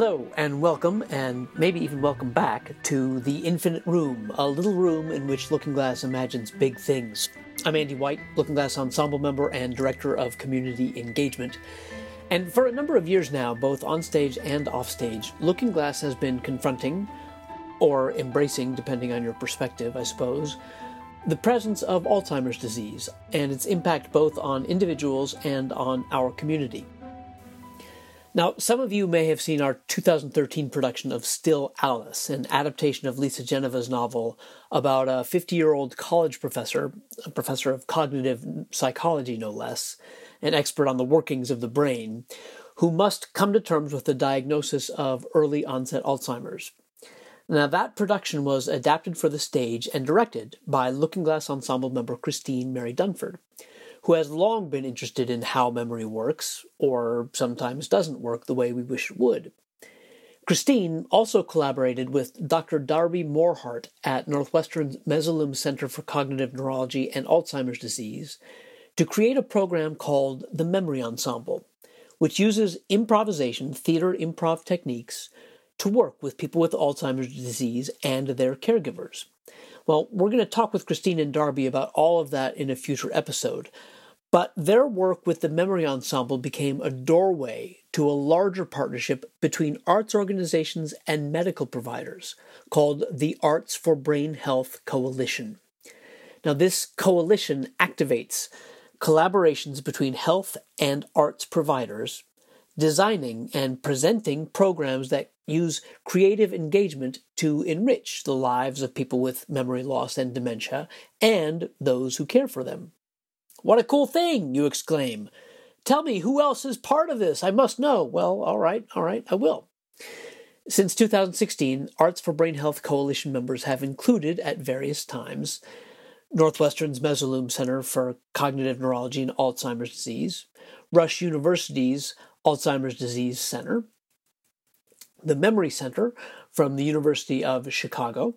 Hello, and welcome, and maybe even welcome back to The Infinite Room, a little room in which Looking Glass imagines big things. I'm Andy White, Looking Glass Ensemble member and Director of Community Engagement. And for a number of years now, both on stage and off stage, Looking Glass has been confronting, or embracing, depending on your perspective, I suppose, the presence of Alzheimer's disease and its impact both on individuals and on our community. Now, some of you may have seen our 2013 production of Still Alice, an adaptation of Lisa Genova's novel about a 50 year old college professor, a professor of cognitive psychology no less, an expert on the workings of the brain, who must come to terms with the diagnosis of early onset Alzheimer's. Now, that production was adapted for the stage and directed by Looking Glass Ensemble member Christine Mary Dunford who has long been interested in how memory works, or sometimes doesn't work the way we wish it would. Christine also collaborated with Dr. Darby Morhardt at Northwestern's Mesulam Center for Cognitive Neurology and Alzheimer's Disease to create a program called the Memory Ensemble, which uses improvisation, theater improv techniques, to work with people with Alzheimer's disease and their caregivers. Well, we're going to talk with Christine and Darby about all of that in a future episode. But their work with the Memory Ensemble became a doorway to a larger partnership between arts organizations and medical providers called the Arts for Brain Health Coalition. Now, this coalition activates collaborations between health and arts providers, designing and presenting programs that use creative engagement to enrich the lives of people with memory loss and dementia and those who care for them. What a cool thing, you exclaim. Tell me who else is part of this? I must know. Well, all right, all right, I will. Since 2016, Arts for Brain Health Coalition members have included at various times Northwestern's Mesulam Center for Cognitive Neurology and Alzheimer's Disease, Rush University's Alzheimer's Disease Center, the Memory Center from the University of Chicago.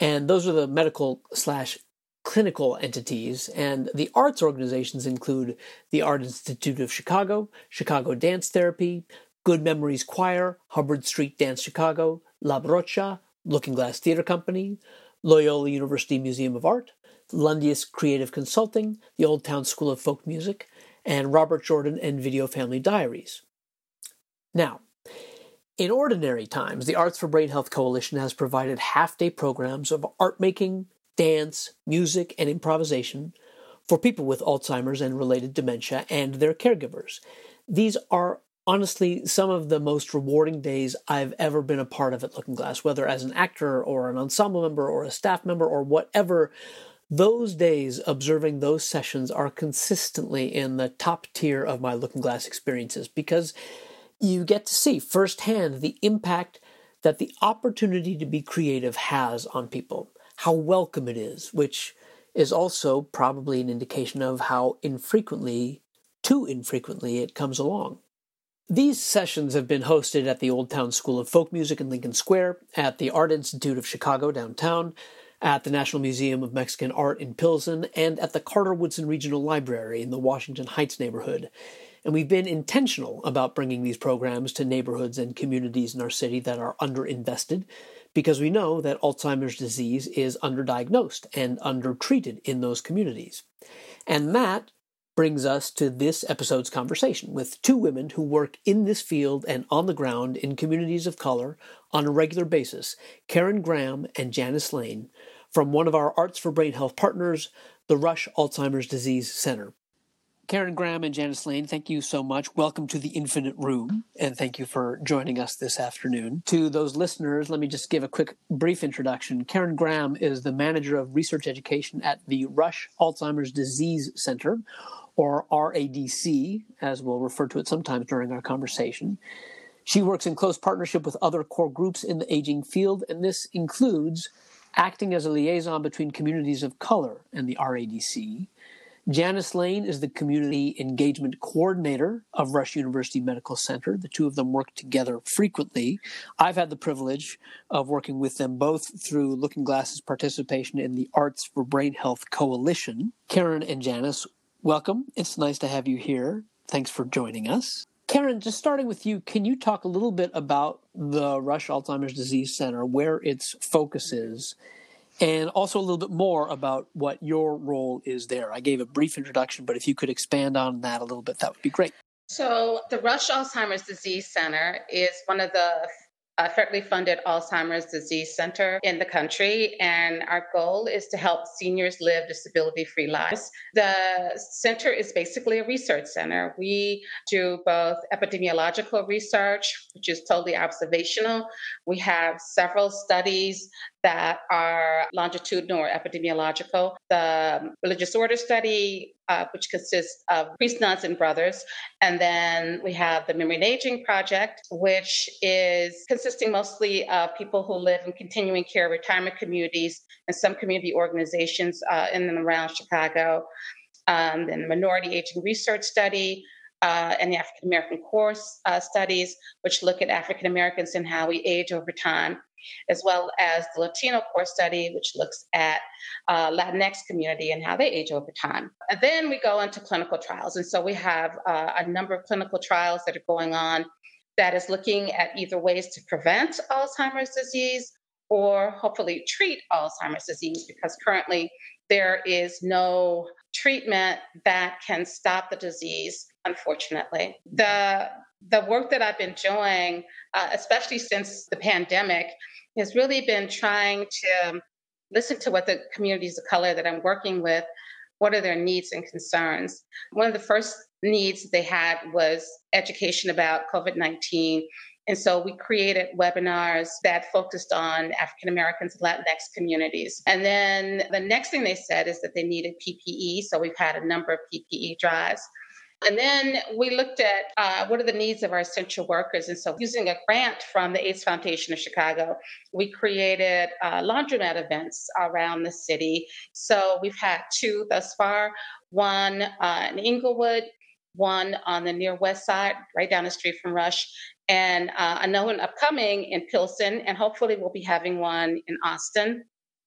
And those are the medical slash clinical entities. And the arts organizations include the Art Institute of Chicago, Chicago Dance Therapy, Good Memories Choir, Hubbard Street Dance Chicago, La Brocha, Looking Glass Theater Company, Loyola University Museum of Art, Lundius Creative Consulting, the Old Town School of Folk Music, and Robert Jordan and Video Family Diaries. Now, in ordinary times, the Arts for Brain Health Coalition has provided half day programs of art making, dance, music, and improvisation for people with Alzheimer's and related dementia and their caregivers. These are honestly some of the most rewarding days I've ever been a part of at Looking Glass, whether as an actor or an ensemble member or a staff member or whatever. Those days observing those sessions are consistently in the top tier of my Looking Glass experiences because you get to see firsthand the impact that the opportunity to be creative has on people, how welcome it is, which is also probably an indication of how infrequently, too infrequently, it comes along. These sessions have been hosted at the Old Town School of Folk Music in Lincoln Square, at the Art Institute of Chicago downtown, at the National Museum of Mexican Art in Pilsen, and at the Carter Woodson Regional Library in the Washington Heights neighborhood. And we've been intentional about bringing these programs to neighborhoods and communities in our city that are underinvested because we know that Alzheimer's disease is underdiagnosed and undertreated in those communities. And that brings us to this episode's conversation with two women who work in this field and on the ground in communities of color on a regular basis Karen Graham and Janice Layne from one of our Arts for Brain Health partners, the Rush Alzheimer's Disease Center. Karen Graham and Janice Layne, thank you so much. Welcome to the Infinite Room, and thank you for joining us this afternoon. To those listeners, let me just give a quick, brief introduction. Karen Graham is the manager of research education at the Rush Alzheimer's Disease Center, or RADC, as we'll refer to it sometimes during our conversation. She works in close partnership with other core groups in the aging field, and this includes acting as a liaison between communities of color and the RADC Janice Layne is the community engagement coordinator of Rush University Medical Center. The two of them work together frequently. I've had the privilege of working with them both through Looking Glass's participation in the Arts for Brain Health Coalition. Karen and Janice, welcome. It's nice to have you here. Thanks for joining us. Karen, just starting with you, can you talk a little bit about the Rush Alzheimer's Disease Center, where its focus is, and also a little bit more about what your role is there? I gave a brief introduction, but if you could expand on that a little bit, that would be great. So, the Rush Alzheimer's Disease Center is one of the a federally funded Alzheimer's disease center in the country, and our goal is to help seniors live disability free lives. The center is basically a research center. We do both epidemiological research, which is totally observational. We have several studies that are longitudinal or epidemiological. The religious order study, uh, which consists of priests, nuns, and brothers. And then we have the Memory and Aging Project, which is consisting mostly of people who live in continuing care retirement communities and some community organizations uh, in and around Chicago. Um, then the Minority Aging Research Study, uh, and the African American course uh, studies, which look at African Americans and how we age over time as well as the Latino core study, which looks at uh, Latinx community and how they age over time. And then we go into clinical trials. And so we have uh, a number of clinical trials that are going on that is looking at either ways to prevent Alzheimer's disease or hopefully treat Alzheimer's disease because currently there is no treatment that can stop the disease, unfortunately. The the work that I've been doing, uh, especially since the pandemic, has really been trying to listen to what the communities of color that I'm working with, what are their needs and concerns. One of the first needs they had was education about COVID 19. And so we created webinars that focused on African Americans and Latinx communities. And then the next thing they said is that they needed PPE. So we've had a number of PPE drives. And then we looked at uh, what are the needs of our essential workers. And so, using a grant from the AIDS Foundation of Chicago, we created uh, laundromat events around the city. So, we've had two thus far one uh, in Englewood, one on the near west side, right down the street from Rush, and uh, another one upcoming in Pilsen. And hopefully, we'll be having one in Austin.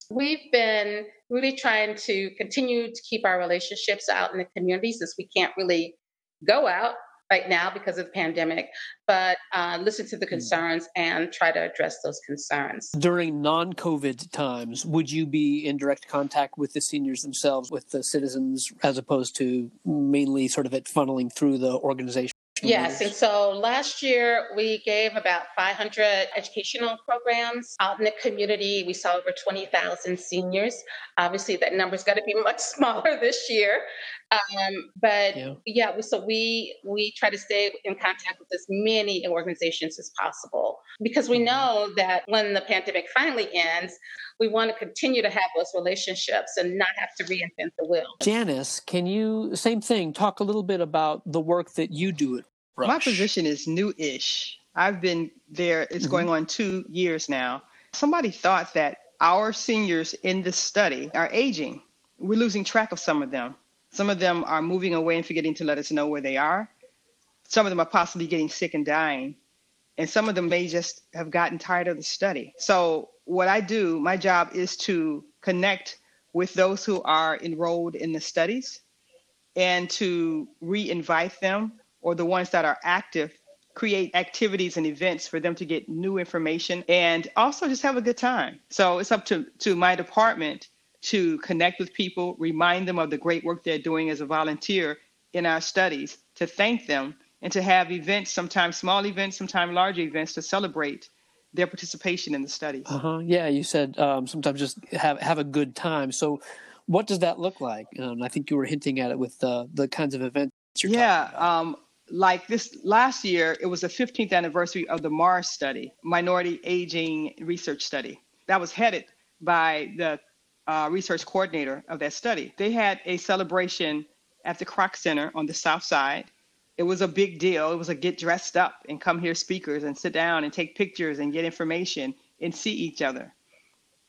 We've been really trying to continue to keep our relationships out in the community since we can't really go out right now because of the pandemic, but uh, listen to the mm. concerns and try to address those concerns. During non COVID times, would you be in direct contact with the seniors themselves, with the citizens, as opposed to mainly sort of it funneling through the organization? Yes, and so last year we gave about 500 educational programs out in the community. We saw over 20,000 seniors. Obviously, that number's got to be much smaller this year. Um, but yeah. yeah, so we we try to stay in contact with as many organizations as possible because we mm-hmm. know that when the pandemic finally ends, we want to continue to have those relationships and not have to reinvent the wheel. Janice, can you same thing? Talk a little bit about the work that you do at Rush. My position is new-ish. I've been there. It's mm-hmm. going on two years now. Somebody thought that our seniors in this study are aging. We're losing track of some of them some of them are moving away and forgetting to let us know where they are. Some of them are possibly getting sick and dying. And some of them may just have gotten tired of the study. So, what I do, my job is to connect with those who are enrolled in the studies and to re invite them or the ones that are active create activities and events for them to get new information and also just have a good time. So it's up to, to my department to connect with people, remind them of the great work they're doing as a volunteer in our studies, to thank them, and to have events, sometimes small events, sometimes large events, to celebrate their participation in the studies. Uh-huh. Yeah, you said um, sometimes just have have a good time. So, what does that look like? Um, I think you were hinting at it with the the kinds of events. yeah, um, like this last year, it was the 15th anniversary of the MARS study, Minority Aging Research Study, that was headed by the uh, research coordinator of that study. They had a celebration at the Kroc Center on the South Side. It was a big deal. It was a get dressed up and come hear speakers and sit down and take pictures and get information and see each other.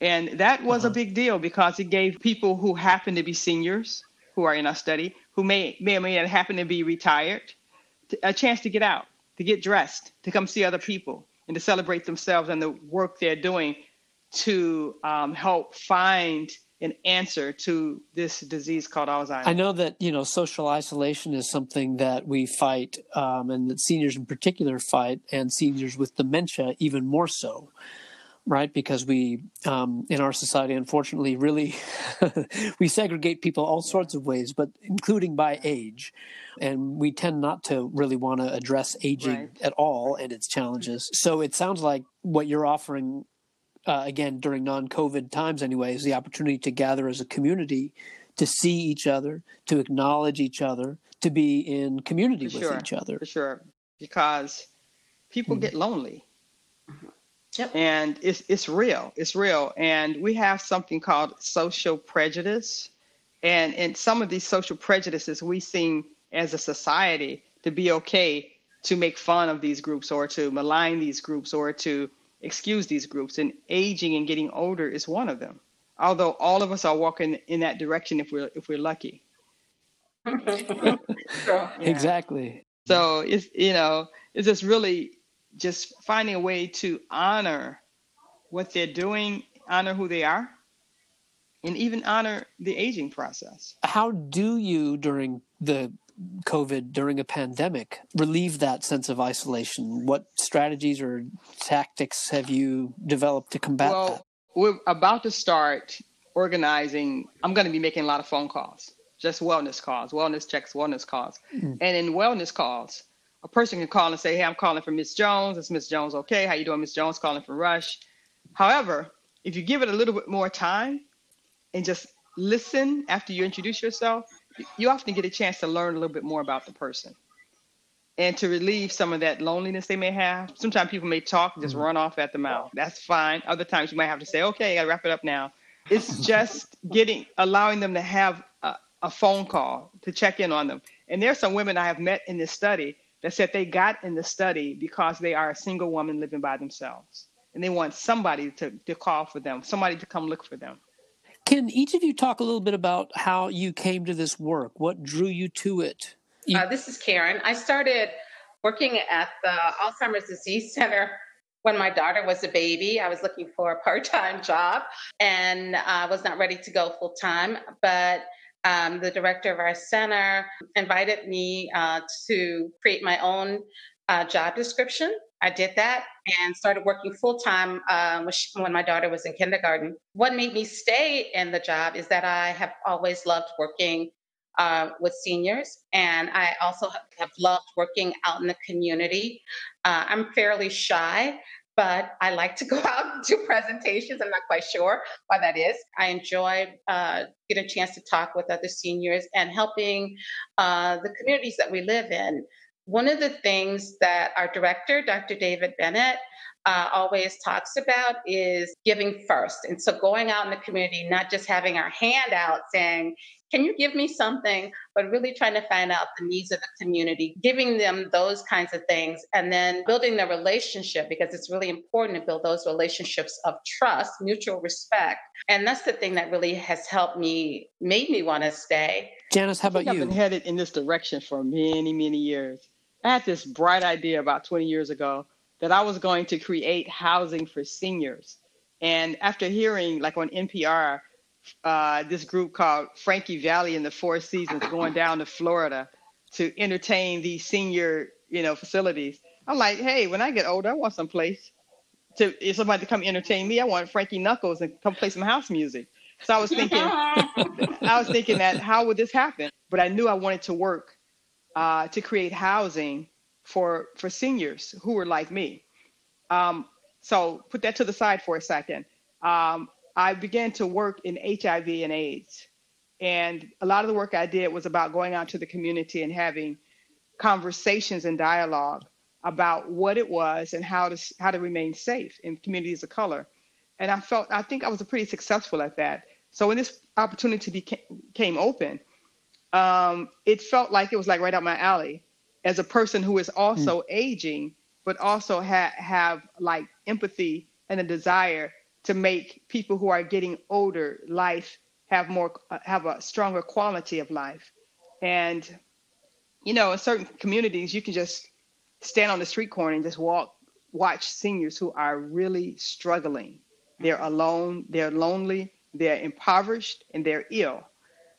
And that was uh-huh. a big deal because it gave people who happen to be seniors who are in our study, who may, may or may not happen to be retired, a chance to get out, to get dressed, to come see other people, and to celebrate themselves and the work they're doing to um, help find an answer to this disease called Alzheimer's. I know that you know social isolation is something that we fight, um, and that seniors in particular fight, and seniors with dementia even more so, right? Because we um, in our society, unfortunately, really we segregate people all sorts of ways, but including by age, and we tend not to really want to address aging right. at all and its challenges. So it sounds like what you're offering uh, again during non-COVID times, anyway, is the opportunity to gather as a community, to see each other, to acknowledge each other, to be in community For with sure. each other. For sure, because people mm-hmm. get lonely. Yep. And it's it's real. It's real. And we have something called social prejudice. And in some of these social prejudices we seem as a society to be okay to make fun of these groups or to malign these groups or to excuse these groups, and aging and getting older is one of them. Although all of us are walking in that direction if we're if we're lucky. yeah. Exactly. So it's you know it's just really just finding a way to honor what they're doing, honor who they are, and even honor the aging process. How do you during the COVID during a pandemic relieve that sense of isolation? What strategies or tactics have you developed to combat well, that? We're about to start organizing. I'm going to be making a lot of phone calls, just wellness calls, wellness checks, wellness calls. Mm-hmm. And in wellness calls, a person can call and say, "Hey, I'm calling for Miss Jones. Is Miss Jones okay? How you doing, Miss Jones? Calling for Rush." However, if you give it a little bit more time and just listen after you introduce yourself, you often get a chance to learn a little bit more about the person and to relieve some of that loneliness they may have. Sometimes people may talk and just mm-hmm. run off at the mouth. That's fine. Other times you might have to say, okay, I gotta wrap it up now. It's just getting, allowing them to have a, a phone call to check in on them. And there's some women I have met in this study that said they got in the study because they are a single woman living by themselves. And they want somebody to, to call for them, somebody to come look for them. Can each of you talk a little bit about how you came to this work? What drew you to it? You- uh, this is Karen. I started working at the Alzheimer's Disease Center when my daughter was a baby. I was looking for a part time job and I was not ready to go full time. But um, the director of our center invited me uh, to create my own uh, job description I did that and started working full time um, when my daughter was in kindergarten. What made me stay in the job is that I have always loved working uh, with seniors, and I also have loved working out in the community. Uh, I'm fairly shy, but I like to go out and do presentations. I'm not quite sure why that is. I enjoy uh, getting a chance to talk with other seniors and helping uh, the communities that we live in one of the things that our director, Dr. David Bennett, uh, always talks about is giving first. And so going out in the community, not just having our hand out saying, can you give me something, but really trying to find out the needs of the community, giving them those kinds of things, and then building the relationship because it's really important to build those relationships of trust, mutual respect. And that's the thing that really has helped me, made me want to stay. Janice, how about you? I've been headed in this direction for many, many years. I had this bright idea about 20 years ago that I was going to create housing for seniors. And after hearing, like on NPR, uh, this group called Frankie Valli and the Four Seasons going down to Florida to entertain these senior, you know, facilities. I'm like, hey, when I get older, I want some place to if somebody to come entertain me. I want Frankie Knuckles and come play some house music. So I was thinking, I was thinking that how would this happen? But I knew I wanted to work uh, to create housing for for seniors who were like me. Um, so put that to the side for a second. Um, I began to work in HIV and AIDS, and a lot of the work I did was about going out to the community and having conversations and dialogue about what it was and how to how to remain safe in communities of color. And I felt I think I was pretty successful at that. So when this opportunity became, became open, um, it felt like it was like right up my alley as a person who is also mm. aging, but also ha- have like empathy and a desire to make people who are getting older life have more uh, have a stronger quality of life. And you know, in certain communities, you can just stand on the street corner and just walk, watch seniors who are really struggling. They're alone, they're lonely, they're impoverished, and they're ill.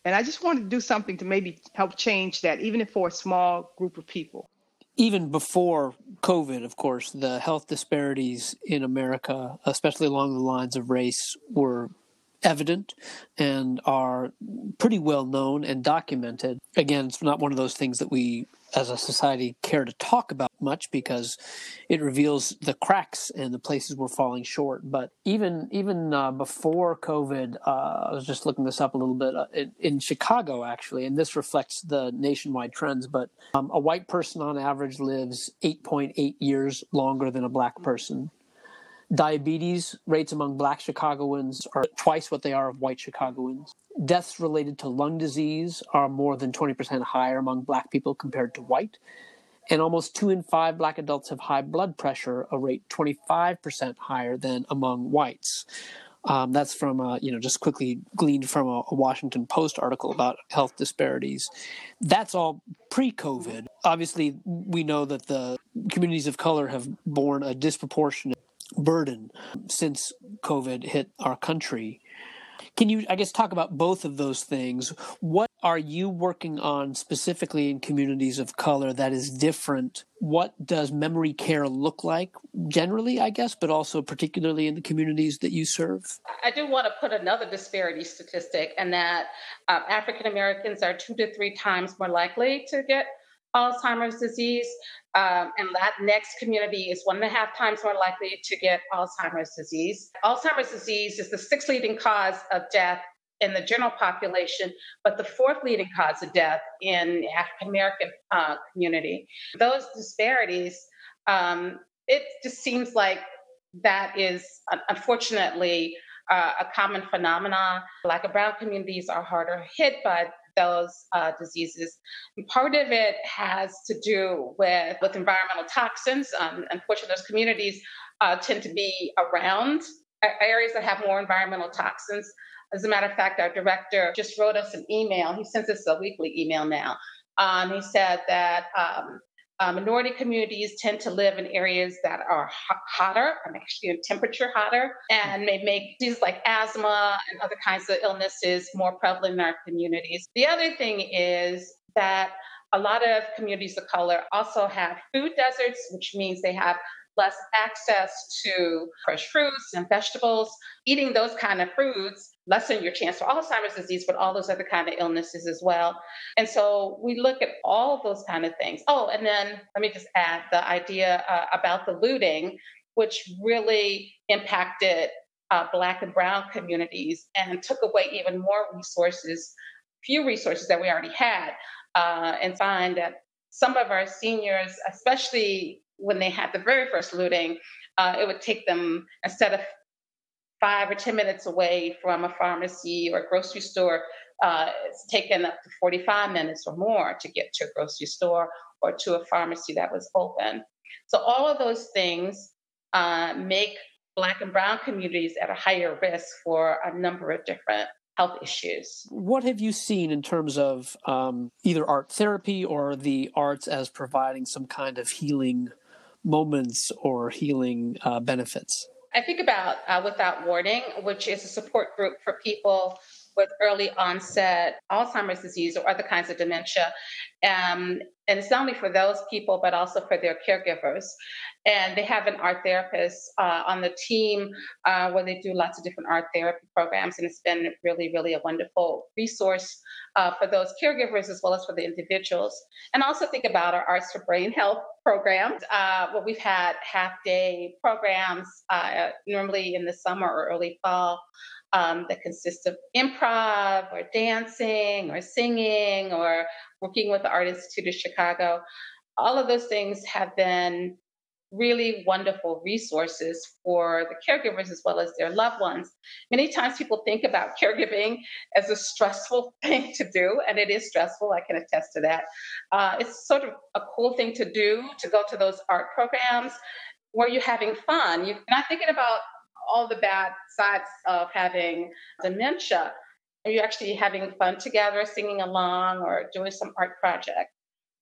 And I just wanted to do something to maybe help change that, even if for a small group of people. Even before COVID, of course, the health disparities in America, especially along the lines of race, were evident and are pretty well known and documented. Again, it's not one of those things that we as a society care to talk about much because it reveals the cracks and the places we're falling short. But even even uh, before COVID, uh, I was just looking this up a little bit uh, in, in, Chicago actually, and this reflects the nationwide trends. But um, a white person on average lives 8.8 years longer than a black person. Diabetes rates among black Chicagoans are twice what they are of white Chicagoans. Deaths related to lung disease are more than 20% higher among black people compared to white. And almost two in five black adults have high blood pressure, a rate 25% higher than among whites. Um, that's from, uh, you know, just quickly gleaned from a, a, Washington Post article about health disparities. That's all pre COVID. Obviously, we know that the communities of color have borne a disproportionate burden since COVID hit our country. Can you, I guess, talk about both of those things? What are you working on specifically in communities of color that is different? What does memory care look like generally, I guess, but also particularly in the communities that you serve? I do want to put another disparity statistic, and that uh, African Americans are two to three times more likely to get Alzheimer's disease, um, and Latinx community is one and a half times more likely to get Alzheimer's disease. Alzheimer's disease is the sixth leading cause of death in the general population, but the fourth leading cause of death in African American uh, community. Those disparities, um, it just seems like that is unfortunately uh, a common phenomenon. Black and brown communities are harder hit by those uh, diseases. And part of it has to do with, with environmental toxins. Um, unfortunately, those communities uh, tend to be around areas that have more environmental toxins. As a matter of fact, our director just wrote us an email. He sends us a weekly email now. Um, he said that um, uh, minority communities tend to live in areas that are hotter, and actually in temperature hotter, and may make diseases like asthma and other kinds of illnesses more prevalent in our communities. The other thing is that a lot of communities of color also have food deserts, which means they have less access to fresh fruits and vegetables. Eating those kind of foods lessen your chance for Alzheimer's disease, but all those other kind of illnesses as well. And so we look at all of those kind of things. Oh, and then let me just add the idea uh, about the looting, which really impacted uh, Black and Brown communities and took away even more resources, few resources that we already had, uh, and find that some of our seniors, especially when they had the very first looting, uh, it would take them instead of five or 10 minutes away from a pharmacy or a grocery store, uh, it's taken up to 45 minutes or more to get to a grocery store or to a pharmacy that was open. So, all of those things uh, make Black and Brown communities at a higher risk for a number of different health issues. What have you seen in terms of um, either art therapy or the arts as providing some kind of healing moments or healing uh, benefits? I think about uh, Without Warning, which is a support group for people with early onset Alzheimer's disease or other kinds of dementia. Um, and it's not only for those people, but also for their caregivers. And they have an art therapist uh, on the team uh, where they do lots of different art therapy programs. And it's been really, really a wonderful resource uh, for those caregivers as well as for the individuals. And also think about our Arts for Brain Health programs. Uh, well, we've had half day programs uh, normally in the summer or early fall um, that consist of improv or dancing or singing or working with the Art Institute of Chicago. All of those things have been really wonderful resources for the caregivers as well as their loved ones. Many times people think about caregiving as a stressful thing to do, and it is stressful. I can attest to that. Uh, it's sort of a cool thing to do to go to those art programs where you're having fun. You're not thinking about all the bad sides of having dementia. You're actually having fun together, singing along, or doing some art project?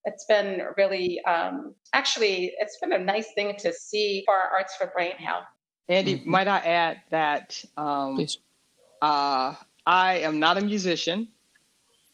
It's been really um, actually it's been a nice thing to see for our arts for brain health. Andy mm-hmm. might i add that um, Uh, I am not a musician,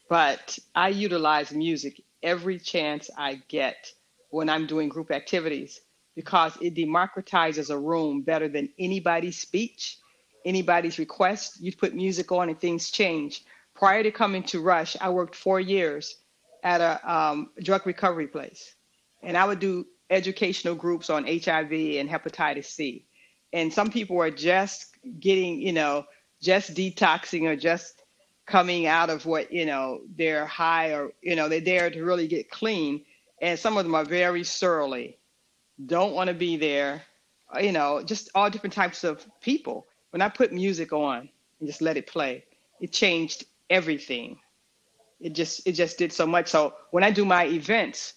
but I utilize music every chance I get when I'm doing group activities because it democratizes a room better than anybody's speech, anybody's request. You put music on and things change. Prior to coming to Rush, I worked four years at a um, drug recovery place, and I would do educational groups on HIV and hepatitis C. And some people are just getting, you know, just detoxing or just coming out of what, you know, they're high or, you know, they're there to really get clean. And some of them are very surly, don't want to be there, you know, just all different types of people. When I put music on and just let it play, it changed everything. It just it just did so much. So when I do my events,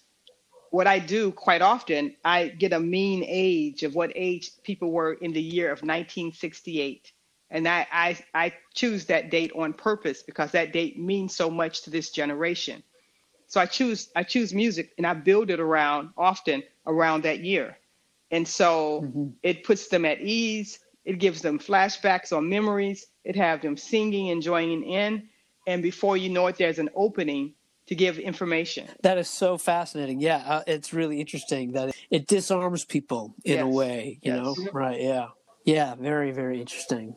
what I do quite often, I get a mean age of what age people were in the year of 1968. And I, I, I choose that date on purpose because that date means so much to this generation. So I choose I choose music and I build it around often around that year. And so mm-hmm. it puts them at ease. It gives them flashbacks or memories. It have them singing and joining in. And before you know it, there's an opening to give information. That is so fascinating. Yeah, uh, it's really interesting that it disarms people in yes. a way, you yes. know? Right, yeah. Yeah, very, very interesting.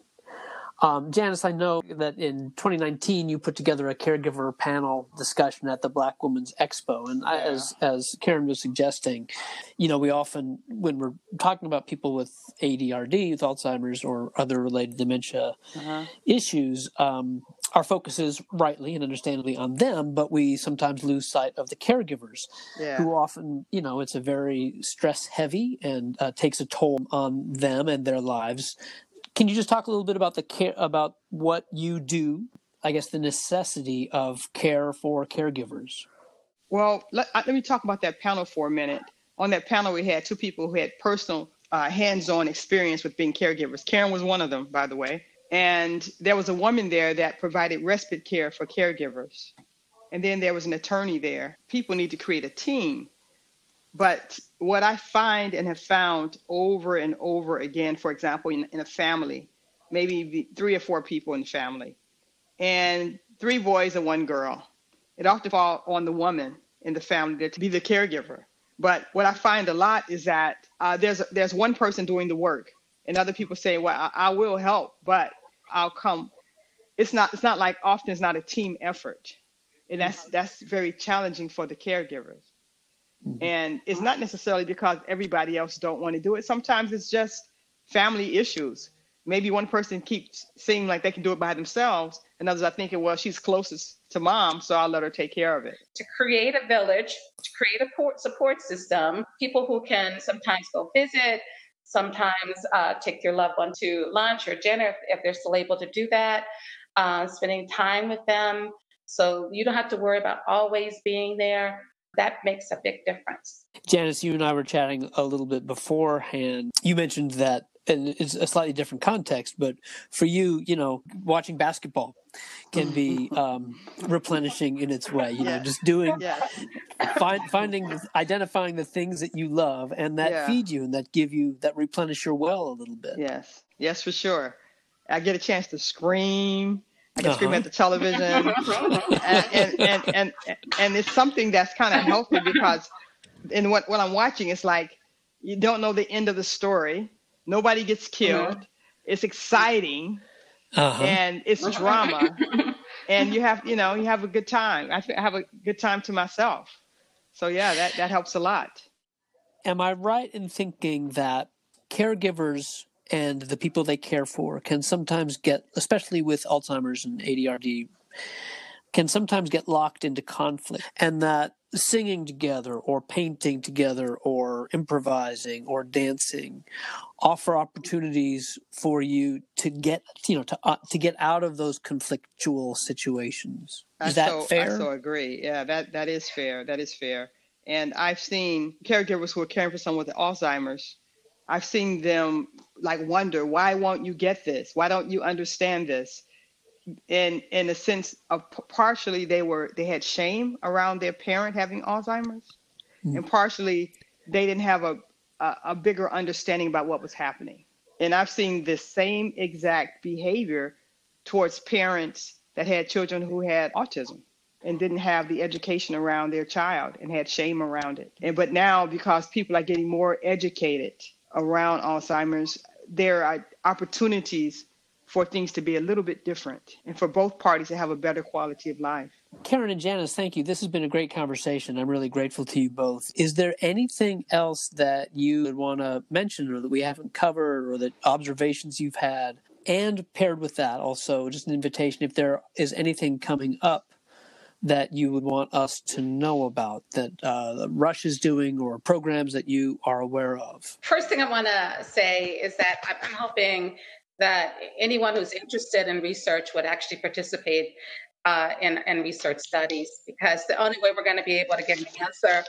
Um, Janice, I know that in 2019 you put together a caregiver panel discussion at the Black Women's Expo, and I, as as Karen was suggesting, you know, we often when we're talking about people with ADRD, with Alzheimer's or other related dementia uh-huh. issues, um, our focus is rightly and understandably on them, but we sometimes lose sight of the caregivers, yeah. who often, you know, it's a very stress heavy and uh, takes a toll on them and their lives can you just talk a little bit about the care about what you do? I guess the necessity of care for caregivers. Well, let, let me talk about that panel for a minute. On that panel, we had two people who had personal, uh, hands-on experience with being caregivers. Karen was one of them, by the way. And there was a woman there that provided respite care for caregivers. And then there was an attorney there. People need to create a team but what I find and have found over and over again, for example, in, in a family, maybe three or four people in the family, and three boys and one girl, it often falls on the woman in the family to be the caregiver. But what I find a lot is that uh, there's there's one person doing the work, and other people say, "Well, I, I will help, but I'll come." It's not it's not like often it's not a team effort, and that's that's very challenging for the caregivers. Mm-hmm. And it's not necessarily because everybody else don't want to do it. Sometimes it's just family issues. Maybe one person keeps seeming like they can do it by themselves, and others are thinking, well, she's closest to mom, so I'll let her take care of it. To create a village, to create a support system, people who can sometimes go visit, sometimes uh, take your loved one to lunch or dinner if, if they're still able to do that, uh, spending time with them. So you don't have to worry about always being there that makes a big difference. Janice, you and I were chatting a little bit beforehand. You mentioned that, and it's a slightly different context, but for you, you know, watching basketball can be um, replenishing in its way. You know, just doing, yeah. find, finding, identifying the things that you love and that yeah. feed you and that give you that replenish your well a little bit. Yes, yes, for sure. I get a chance to scream I can uh-huh. scream at the television, and, and, and, and, and it's something that's kind of healthy because, in what, what I'm watching, is like you don't know the end of the story. Nobody gets killed. Uh-huh. It's exciting, uh-huh. and it's drama, and you have you know you have a good time. I have a good time to myself. So yeah, that that helps a lot. Am I right in thinking that caregivers and the people they care for can sometimes get, especially with Alzheimer's and ADRD, can sometimes get locked into conflict. And that singing together or painting together or improvising or dancing offer opportunities for you to get you know to uh, to get out of those conflictual situations. Is I that so, fair? i so agree. Yeah that that is fair. That is fair. And i've seen caregivers who are caring for someone with alzheimer's I've seen them like wonder, why won't you get this? Why don't you understand this? In in a sense of partially they were they had shame around their parent having Alzheimer's, mm. and partially they didn't have a, a a bigger understanding about what was happening. And I've seen the same exact behavior towards parents that had children who had autism and didn't have the education around their child and had shame around it. And but now because people are getting more educated around Alzheimer's, there are opportunities for things to be a little bit different and for both parties to have a better quality of life. Karen and Janice, thank you. This has been a great conversation. I'm really grateful to you both. Is there anything else that you would want to mention or that we haven't covered or that observations you've had? And paired with that, also, just an invitation if there is anything coming up that you would want us to know about that uh, Rush is doing or programs that you are aware of? First thing I want to say is that I'm hoping that anyone who's interested in research would actually participate uh, in, in research studies because the only way we're going to be able to get an answer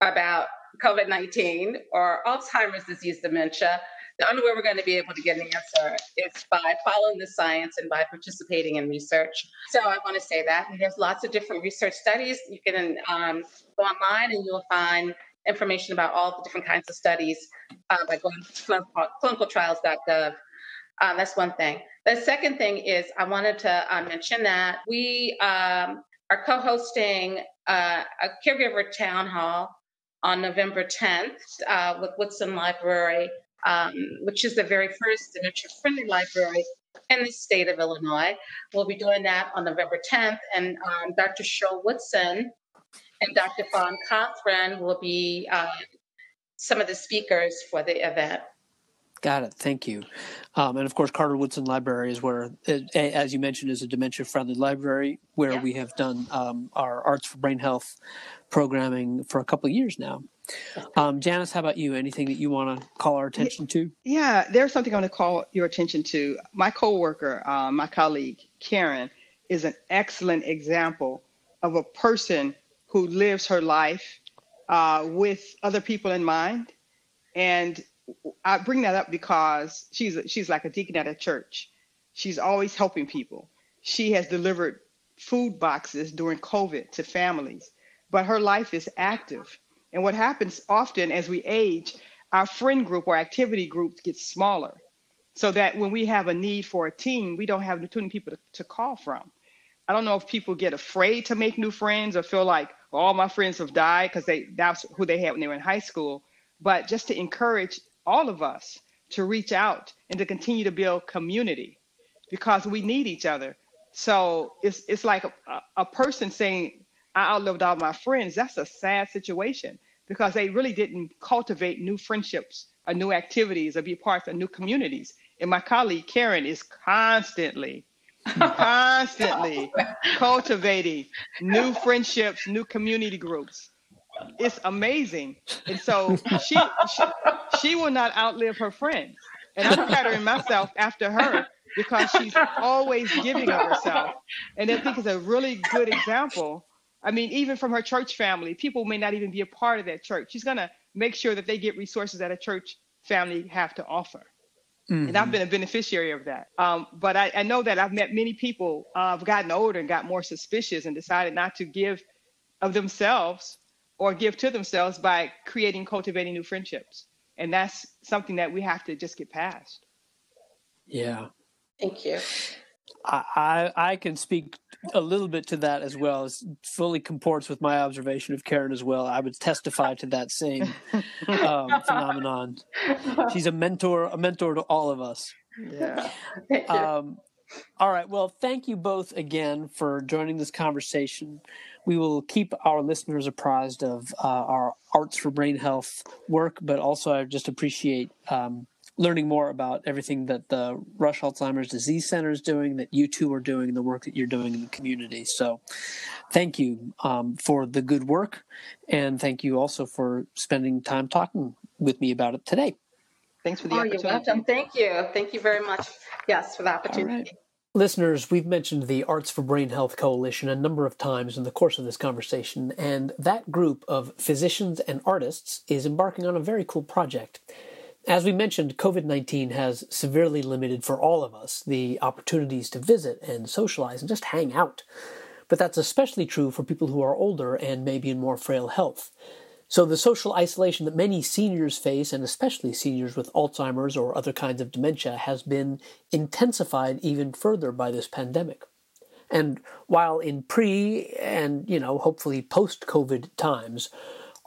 about COVID 19 or Alzheimer's disease dementia the only way we're going to be able to get an answer is by following the science and by participating in research. So I want to say that. And there's lots of different research studies. You can um, go online and you'll find information about all the different kinds of studies uh, by going to clinicaltrials.gov. Um, that's one thing. The second thing is I wanted to uh, mention that we um, are co-hosting uh, a caregiver town hall on November 10th uh, with Woodson Library um, which is the very first dementia friendly library in the state of Illinois. We'll be doing that on November 10th, and um, Dr. Cheryl Woodson and Dr. Fawn Cothran will be uh, some of the speakers for the event. Got it. Thank you. Um, and of course, Carter Woodson Library is where, it, as you mentioned, is a dementia-friendly library where yeah. we have done um, our Arts for Brain Health programming for a couple of years now. Um, Janice, how about you? Anything that you want to call our attention to? Yeah, there's something I want to call your attention to. My coworker, uh, my colleague Karen, is an excellent example of a person who lives her life uh, with other people in mind. And I bring that up because she's a, she's like a deacon at a church. She's always helping people. She has delivered food boxes during COVID to families, but her life is active and what happens often as we age, our friend group or activity groups get smaller. So that when we have a need for a team, we don't have too many people to, to call from. I don't know if people get afraid to make new friends or feel like well, all my friends have died because they that's who they had when they were in high school. But just to encourage all of us to reach out and to continue to build community because we need each other. So it's it's like a, a person saying, I outlived all my friends, that's a sad situation because they really didn't cultivate new friendships or new activities or be part of new communities. And my colleague Karen is constantly, constantly cultivating new friendships, new community groups. It's amazing. And so she, she, she will not outlive her friends. And I'm pattering myself after her because she's always giving of herself. And I think it's a really good example I mean, even from her church family, people may not even be a part of that church. She's going to make sure that they get resources that a church family have to offer. Mm-hmm. And I've mm-hmm. been a beneficiary of that. Um, but I, I, know that I've met many people, uh, have gotten older and got more suspicious and decided not to give of themselves or give to themselves by creating, cultivating new friendships. And that's something that we have to just get past. Yeah. Thank you. I, I can speak a little bit to that as well. It fully comports with my observation of Karen as well. I would testify to that same um, phenomenon. She's a mentor, a mentor to all of us. Yeah. Um, all right. Well, thank you both again for joining this conversation. We will keep our listeners apprised of uh, our Arts for Brain Health work, but also I just appreciate um, learning more about everything that the Rush Alzheimer's Disease Center is doing, that you two are doing, the work that you're doing in the community. So, thank you um, for the good work, and thank you also for spending time talking with me about it today. Thanks for the oh, opportunity. You're welcome. Thank you. Thank you very much. Yes, for the opportunity. Listeners, we've mentioned the Arts for Brain Health Coalition a number of times in the course of this conversation, and that group of physicians and artists is embarking on a very cool project. As we mentioned, COVID 19 has severely limited for all of us the opportunities to visit and socialize and just hang out. But that's especially true for people who are older and maybe in more frail health. So, the social isolation that many seniors face, and especially seniors with Alzheimer's or other kinds of dementia, has been intensified even further by this pandemic. And while in pre and, you know, hopefully post COVID times,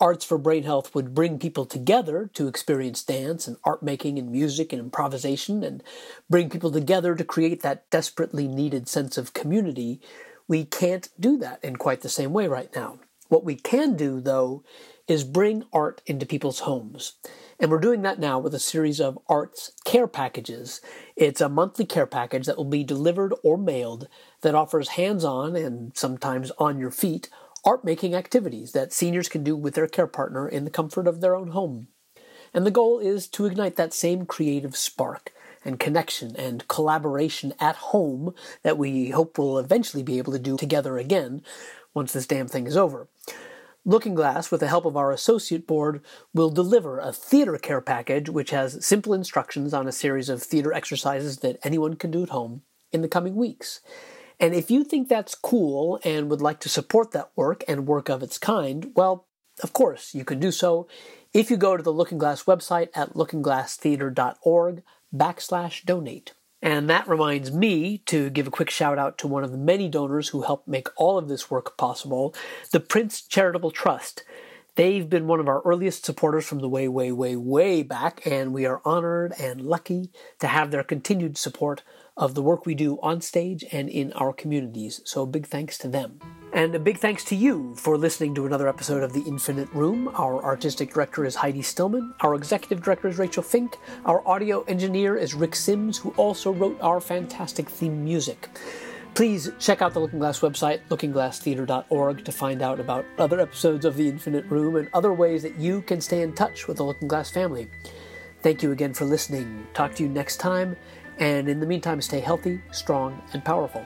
Arts for Brain Health would bring people together to experience dance and art making and music and improvisation and bring people together to create that desperately needed sense of community. We can't do that in quite the same way right now. What we can do, though, is bring art into people's homes. And we're doing that now with a series of arts care packages. It's a monthly care package that will be delivered or mailed that offers hands on and sometimes on your feet art making activities that seniors can do with their care partner in the comfort of their own home. And the goal is to ignite that same creative spark and connection and collaboration at home that we hope we'll eventually be able to do together again once this damn thing is over. Lookingglass, with the help of our associate board, will deliver a theater care package which has simple instructions on a series of theater exercises that anyone can do at home in the coming weeks. And if you think that's cool and would like to support that work and work of its kind, well, of course, you can do so if you go to the Lookingglass website at lookingglasstheater.org backslash donate. And that reminds me to give a quick shout out to one of the many donors who helped make all of this work possible, the Prince Charitable Trust. They've been one of our earliest supporters from the way, way, way, way back, and we are honored and lucky to have their continued support of the work we do on stage and in our communities. So, big thanks to them. And a big thanks to you for listening to another episode of The Infinite Room. Our artistic director is Heidi Stillman. Our executive director is Rachel Fink. Our audio engineer is Rick Sims, who also wrote our fantastic theme music. Please check out the Lookingglass website, lookingglasstheater.org, to find out about other episodes of The Infinite Room and other ways that you can stay in touch with the Lookingglass family. Thank you again for listening. Talk to you next time, and in the meantime, stay healthy, strong, and powerful.